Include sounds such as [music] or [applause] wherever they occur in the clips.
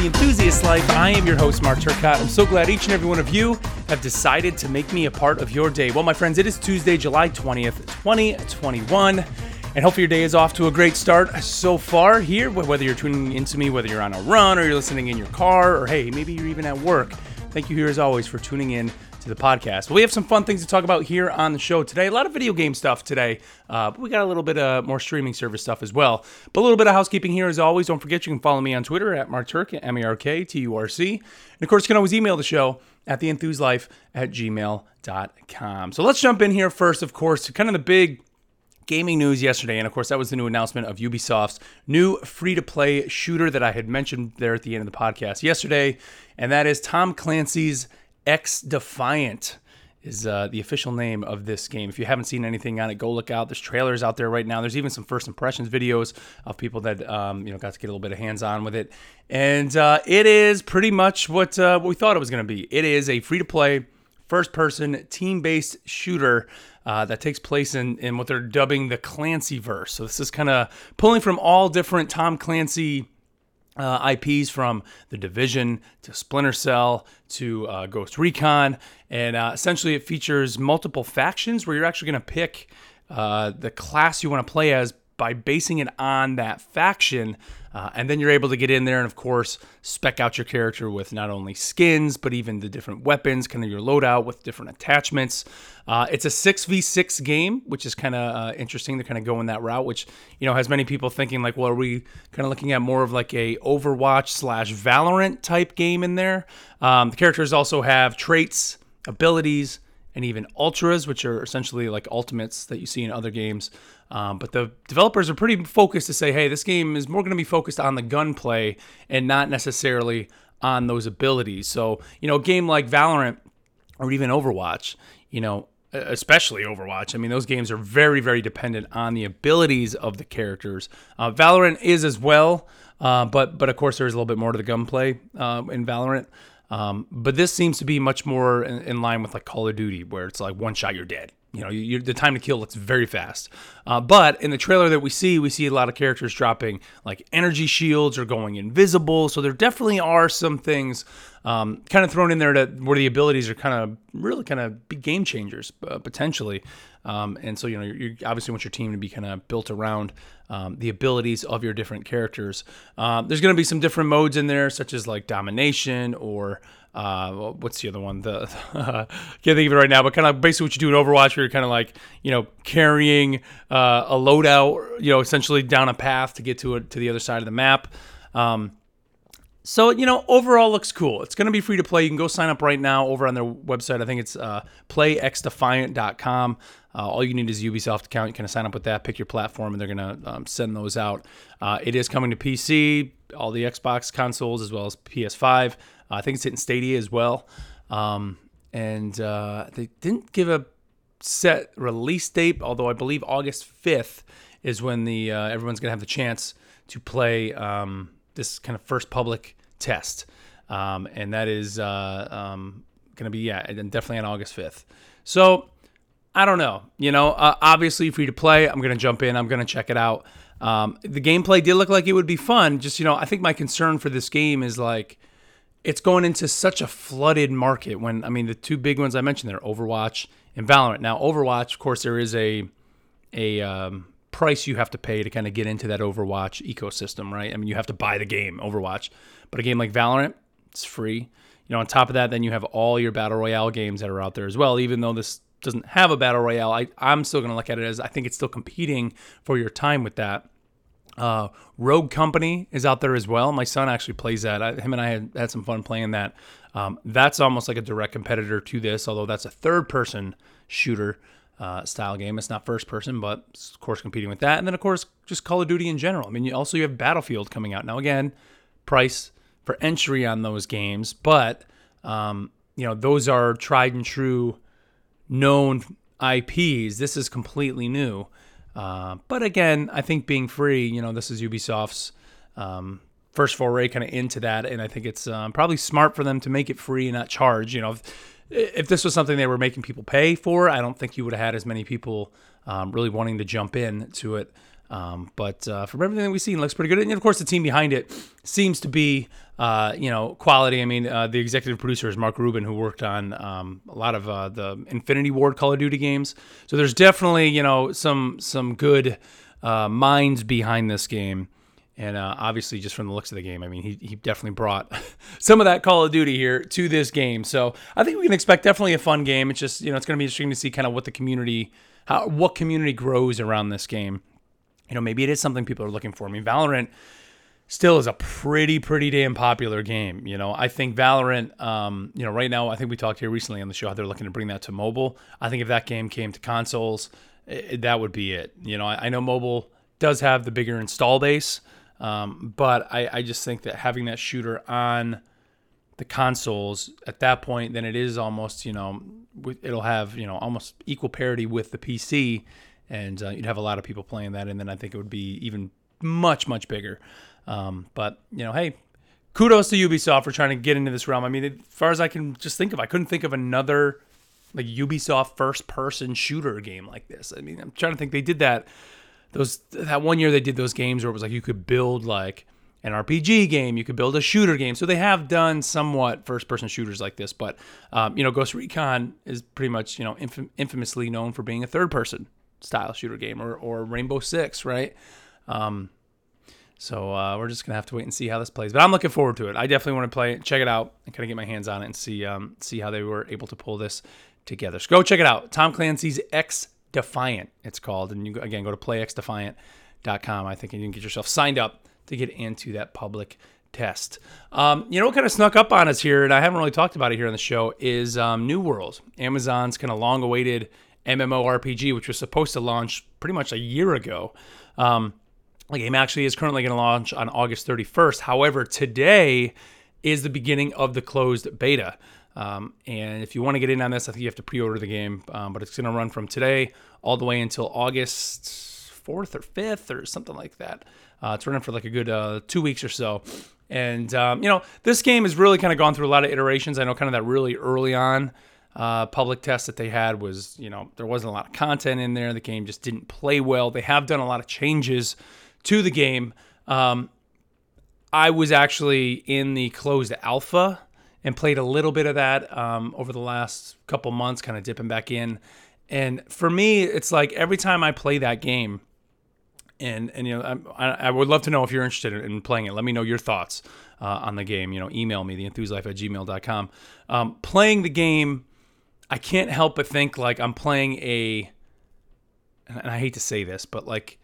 the Enthusiast Life. I am your host, Mark Turcott. I'm so glad each and every one of you have decided to make me a part of your day. Well, my friends, it is Tuesday, July 20th, 2021. And hopefully your day is off to a great start so far here, whether you're tuning into me, whether you're on a run or you're listening in your car, or hey, maybe you're even at work. Thank you here as always for tuning in to the podcast. Well, we have some fun things to talk about here on the show today. A lot of video game stuff today, uh, but we got a little bit of more streaming service stuff as well. But a little bit of housekeeping here as always. Don't forget you can follow me on Twitter at Mark Turk, M A R K T U R C. And of course, you can always email the show at theenthuslife at gmail.com. So let's jump in here first, of course, to kind of the big gaming news yesterday, and of course, that was the new announcement of Ubisoft's new free to play shooter that I had mentioned there at the end of the podcast yesterday, and that is Tom Clancy's XDefiant is uh, the official name of this game. If you haven't seen anything on it, go look out. There's trailers out there right now. There's even some first impressions videos of people that um, you know got to get a little bit of hands on with it, and uh, it is pretty much what uh, what we thought it was going to be. It is a free to play, first person team based shooter. Uh, that takes place in, in what they're dubbing the Clancy verse. So this is kind of pulling from all different Tom Clancy uh, IPs from The Division to Splinter Cell to uh, Ghost Recon. And uh, essentially, it features multiple factions where you're actually going to pick uh, the class you want to play as by basing it on that faction. Uh, and then you're able to get in there and, of course, spec out your character with not only skins, but even the different weapons, kind of your loadout with different attachments. Uh, it's a 6v6 game, which is kind of uh, interesting to kind of go in that route, which, you know, has many people thinking, like, well, are we kind of looking at more of like a Overwatch slash Valorant type game in there? Um, the characters also have traits, abilities, and even ultras, which are essentially like ultimates that you see in other games. Um, but the developers are pretty focused to say, hey, this game is more going to be focused on the gunplay and not necessarily on those abilities. So, you know, a game like Valorant or even Overwatch, you know, especially Overwatch. I mean, those games are very, very dependent on the abilities of the characters. Uh, Valorant is as well, uh, but but of course there is a little bit more to the gunplay uh, in Valorant. Um, but this seems to be much more in, in, line with like Call of Duty, where it's like one shot you're dead. You know, you, the time to kill looks very fast. Uh, but in the trailer that we see, we see a lot of characters dropping like energy shields or going invisible. So there definitely are some things um, kind of thrown in there that where the abilities are kind of really kind of be game changers uh, potentially. Um, and so you know, you obviously want your team to be kind of built around um, the abilities of your different characters. Um, there's going to be some different modes in there, such as like domination or uh, what's the other one? The uh, [laughs] can't think of it right now, but kind of basically what you do in Overwatch, where you're kind of like you know carrying uh, a loadout, you know, essentially down a path to get to it to the other side of the map. Um, so you know, overall looks cool. It's going to be free to play. You can go sign up right now over on their website. I think it's uh, playxdefiant.com. Uh, all you need is a Ubisoft account. You of sign up with that, pick your platform, and they're going to um, send those out. Uh, it is coming to PC, all the Xbox consoles, as well as PS5. Uh, I think it's hitting Stadia as well. Um, and uh, they didn't give a set release date, although I believe August 5th is when the uh, everyone's going to have the chance to play um, this kind of first public test. Um, and that is uh, um, going to be, yeah, and definitely on August 5th. So I don't know. You know, uh, obviously free to play. I'm going to jump in. I'm going to check it out. Um, the gameplay did look like it would be fun. Just, you know, I think my concern for this game is like it's going into such a flooded market when, I mean, the two big ones I mentioned there, Overwatch and Valorant. Now, Overwatch, of course, there is a, a, um, price you have to pay to kind of get into that Overwatch ecosystem, right? I mean, you have to buy the game, Overwatch. But a game like Valorant, it's free. You know, on top of that, then you have all your battle royale games that are out there as well. Even though this doesn't have a battle royale, I, I'm still going to look at it as I think it's still competing for your time with that. Uh, Rogue Company is out there as well. My son actually plays that. I, him and I had, had some fun playing that. Um, that's almost like a direct competitor to this, although that's a third person shooter uh, style game. It's not first person, but of course competing with that. And then of course just Call of Duty in general. I mean, you also you have Battlefield coming out now. Again, price for entry on those games, but um, you know those are tried and true known IPs. This is completely new. Uh, but again, I think being free, you know, this is Ubisoft's um, first foray kind of into that, and I think it's um, probably smart for them to make it free and not charge. You know, if, if, this was something they were making people pay for, I don't think you would have had as many people um, really wanting to jump in to it. Um, but uh, from everything that we've seen, looks pretty good. And of course, the team behind it seems to be, uh, you know, quality. I mean, uh, the executive producer is Mark Rubin, who worked on um, a lot of uh, the Infinity Ward Call of Duty games. So there's definitely, you know, some some good uh, minds behind this game. And uh, obviously, just from the looks of the game, I mean, he, he definitely brought [laughs] some of that Call of Duty here to this game. So I think we can expect definitely a fun game. It's just, you know, it's going to be interesting to see kind of what the community, how what community grows around this game you know, maybe it is something people are looking for. I mean, Valorant still is a pretty, pretty damn popular game. You know, I think Valorant, um, you know, right now, I think we talked here recently on the show how they're looking to bring that to mobile. I think if that game came to consoles, it, that would be it. You know, I, I, know mobile does have the bigger install base, um, but I, I just think that having that shooter on the consoles at that point, then it is almost, you know, it'll have, you know, almost equal parity with the PC and uh, you'd have a lot of people playing that, and then I think it would be even much much bigger. Um, but you know, hey, kudos to Ubisoft for trying to get into this realm. I mean, as far as I can just think of, I couldn't think of another like Ubisoft first person shooter game like this. I mean, I'm trying to think. They did that those that one year they did those games where it was like you could build like an RPG game, you could build a shooter game. So they have done somewhat first person shooters like this, but um, you know, Ghost Recon is pretty much you know infam- infamously known for being a third person style shooter game or, or Rainbow Six, right? Um, so uh, we're just gonna have to wait and see how this plays. But I'm looking forward to it. I definitely want to play it, check it out, and kind of get my hands on it and see um, see how they were able to pull this together. So go check it out. Tom Clancy's X Defiant, it's called, and you again go to playxdefiant.com. I think and you can get yourself signed up to get into that public test. Um, you know what kind of snuck up on us here, and I haven't really talked about it here on the show, is um, New World, Amazon's kind of long-awaited MMORPG, which was supposed to launch pretty much a year ago. Um, the game actually is currently going to launch on August 31st. However, today is the beginning of the closed beta. Um, and if you want to get in on this, I think you have to pre order the game. Um, but it's going to run from today all the way until August 4th or 5th or something like that. Uh, it's running for like a good uh, two weeks or so. And, um, you know, this game has really kind of gone through a lot of iterations. I know kind of that really early on uh, public test that they had was, you know, there wasn't a lot of content in there. The game just didn't play well. They have done a lot of changes to the game. Um, I was actually in the closed alpha and played a little bit of that um, over the last couple months, kind of dipping back in. And for me, it's like every time I play that game, and and you know, I, I would love to know if you're interested in playing it. Let me know your thoughts uh, on the game. You know, email me theenthuslife at gmail.com. Um, playing the game I can't help but think like I'm playing a, and I hate to say this, but like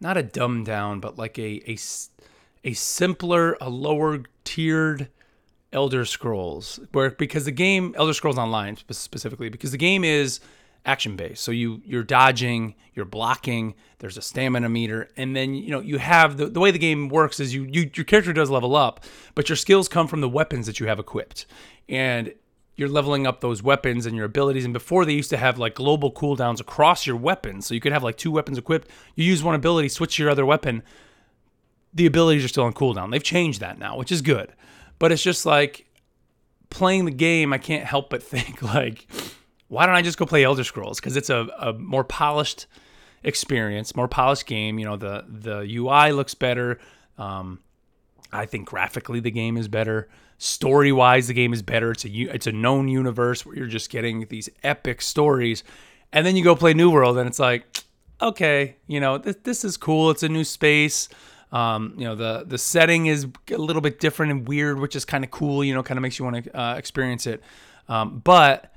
not a dumbed down, but like a a, a simpler, a lower tiered Elder Scrolls, where because the game Elder Scrolls Online specifically because the game is action based. So you you're dodging, you're blocking. There's a stamina meter, and then you know you have the the way the game works is you, you your character does level up, but your skills come from the weapons that you have equipped, and you're leveling up those weapons and your abilities. And before they used to have like global cooldowns across your weapons. So you could have like two weapons equipped. You use one ability, switch your other weapon. The abilities are still on cooldown. They've changed that now, which is good. But it's just like playing the game, I can't help but [laughs] think like, why don't I just go play Elder Scrolls? Because it's a, a more polished experience, more polished game. You know, the the UI looks better. Um, I think graphically the game is better. Story wise, the game is better. It's a it's a known universe where you're just getting these epic stories, and then you go play New World, and it's like, okay, you know, this, this is cool. It's a new space. Um, you know, the the setting is a little bit different and weird, which is kind of cool. You know, kind of makes you want to uh, experience it. Um, but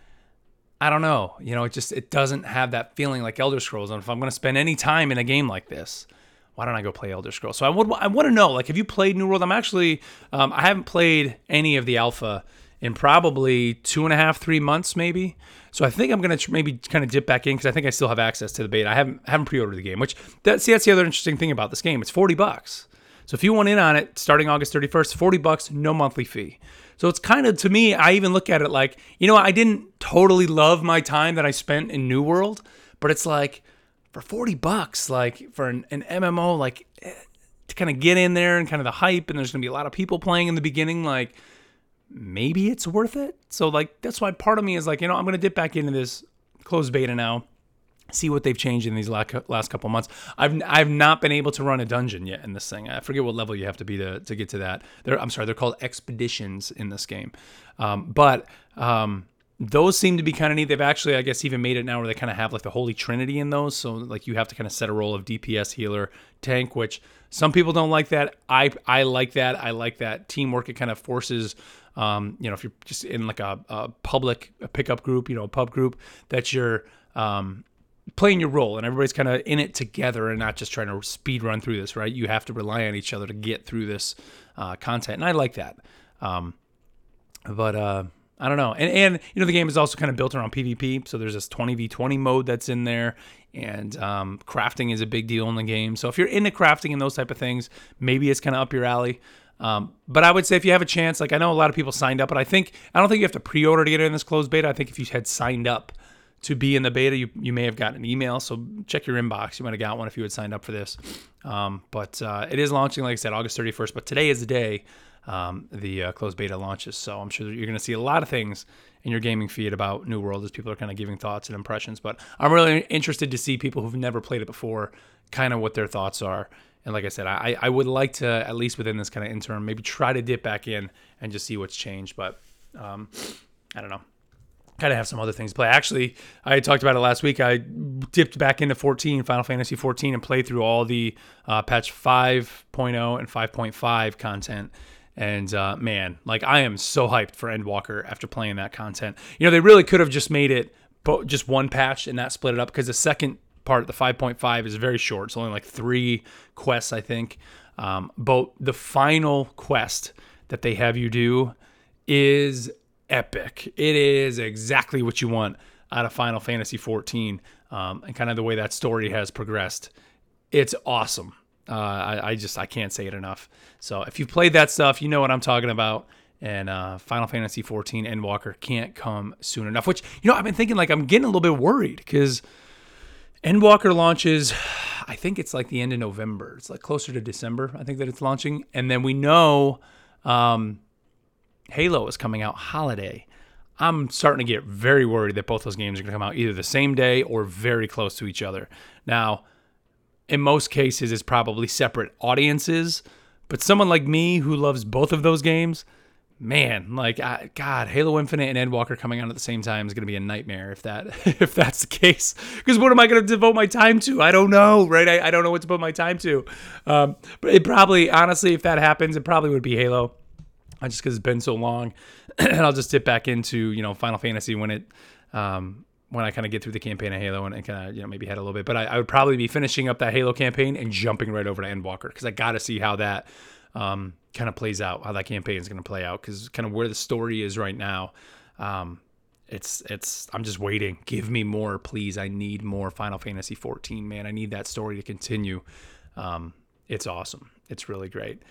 I don't know. You know, it just it doesn't have that feeling like Elder Scrolls. And if I'm going to spend any time in a game like this, why don't I go play Elder Scrolls? So I would I want to know like have you played New World? I'm actually um, I haven't played any of the alpha in probably two and a half three months maybe. So I think I'm gonna maybe kind of dip back in because I think I still have access to the beta. I haven't haven't pre-ordered the game, which that see that's the other interesting thing about this game. It's 40 bucks. So if you want in on it starting August 31st, 40 bucks, no monthly fee. So it's kind of to me, I even look at it like, you know, I didn't totally love my time that I spent in New World, but it's like for 40 bucks, like for an, an MMO, like eh, to kind of get in there and kind of the hype, and there's gonna be a lot of people playing in the beginning, like maybe it's worth it. So like that's why part of me is like, you know, I'm gonna dip back into this closed beta now, see what they've changed in these last couple months. I've I've not been able to run a dungeon yet in this thing. I forget what level you have to be to, to get to that. They're, I'm sorry, they're called expeditions in this game. Um, but um, those seem to be kind of neat. They've actually, I guess, even made it now where they kind of have like the Holy Trinity in those. So like you have to kind of set a role of DPS, healer, tank, which some people don't like that. I I like that. I like that teamwork. It kind of forces. Um, you know, if you're just in like a, a public a pickup group, you know, a pub group, that you're um, playing your role and everybody's kind of in it together and not just trying to speed run through this, right? You have to rely on each other to get through this uh, content, and I like that. Um, but uh, I don't know, and and you know the game is also kind of built around PvP, so there's this 20v20 mode that's in there, and um, crafting is a big deal in the game. So if you're into crafting and those type of things, maybe it's kind of up your alley. Um, but I would say if you have a chance, like I know a lot of people signed up, but I think I don't think you have to pre-order to get in this closed beta. I think if you had signed up to be in the beta, you, you may have gotten an email. So check your inbox. You might have got one if you had signed up for this. Um, but uh, it is launching, like I said, August 31st. But today is the day um, the uh, closed beta launches. So I'm sure you're going to see a lot of things in your gaming feed about New World as people are kind of giving thoughts and impressions. But I'm really interested to see people who've never played it before, kind of what their thoughts are. And like I said, I, I would like to, at least within this kind of interim, maybe try to dip back in and just see what's changed. But um, I don't know kind of have some other things to play. Actually, I talked about it last week. I dipped back into 14, Final Fantasy 14, and played through all the uh, patch 5.0 and 5.5 content. And uh, man, like I am so hyped for Endwalker after playing that content. You know, they really could have just made it just one patch and that split it up because the second part, the 5.5, is very short. It's only like three quests, I think. Um, but the final quest that they have you do is epic. It is exactly what you want out of Final Fantasy 14 um, and kind of the way that story has progressed. It's awesome. Uh, I, I, just I can't say it enough. So if you've played that stuff, you know what I'm talking about. And uh, Final Fantasy 14 Endwalker can't come soon enough. Which you know I've been thinking like I'm getting a little bit worried because Endwalker launches. I think it's like the end of November. It's like closer to December. I think that it's launching, and then we know um, Halo is coming out holiday. I'm starting to get very worried that both those games are going to come out either the same day or very close to each other. Now, in most cases, it's probably separate audiences, but someone like me who loves both of those games, man, like I, God, Halo Infinite and Endwalker coming out at the same time is going to be a nightmare if that [laughs] if that's the case. Because what am I going to devote my time to? I don't know, right? I, I don't know what to put my time to. Um, but it probably, honestly, if that happens, it probably would be Halo just because it's been so long. [clears throat] and I'll just dip back into you know Final Fantasy when it um, when I kind of get through the campaign of Halo and, and kind of you know maybe head a little bit. But I, I, would probably be finishing up that Halo campaign and jumping right over to Endwalker because I got to see how that um, kind of plays out, how that campaign is going to play out because kind of where the story is right now. Um, it's it's I'm just waiting. Give me more, please. I need more Final Fantasy 14, man. I need that story to continue. Um, it's awesome. It's really great.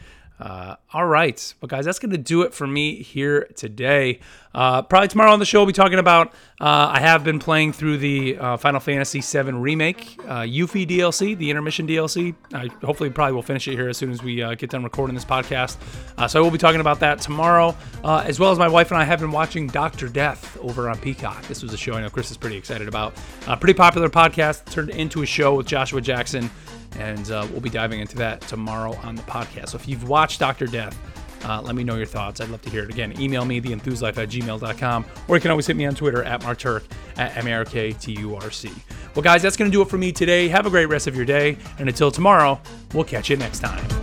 Uh, all right. Well, guys, that's going to do it for me here today. Uh, probably tomorrow on the show, we'll be talking about. Uh, I have been playing through the uh, Final Fantasy VII Remake, uh, Yuffie DLC, the intermission DLC. I hopefully probably will finish it here as soon as we uh, get done recording this podcast. Uh, so I will be talking about that tomorrow, as well as my wife and I have been watching Dr. Death over on Peacock. This was a show I know Chris is pretty excited about. A pretty popular podcast turned into a show with Joshua Jackson and uh, we'll be diving into that tomorrow on the podcast. So if you've watched Dr. Death, uh, let me know your thoughts. I'd love to hear it. Again, email me, theenthuslife at gmail.com, or you can always hit me on Twitter at markturc at M-A-R-K-T-U-R-C. Well, guys, that's going to do it for me today. Have a great rest of your day, and until tomorrow, we'll catch you next time.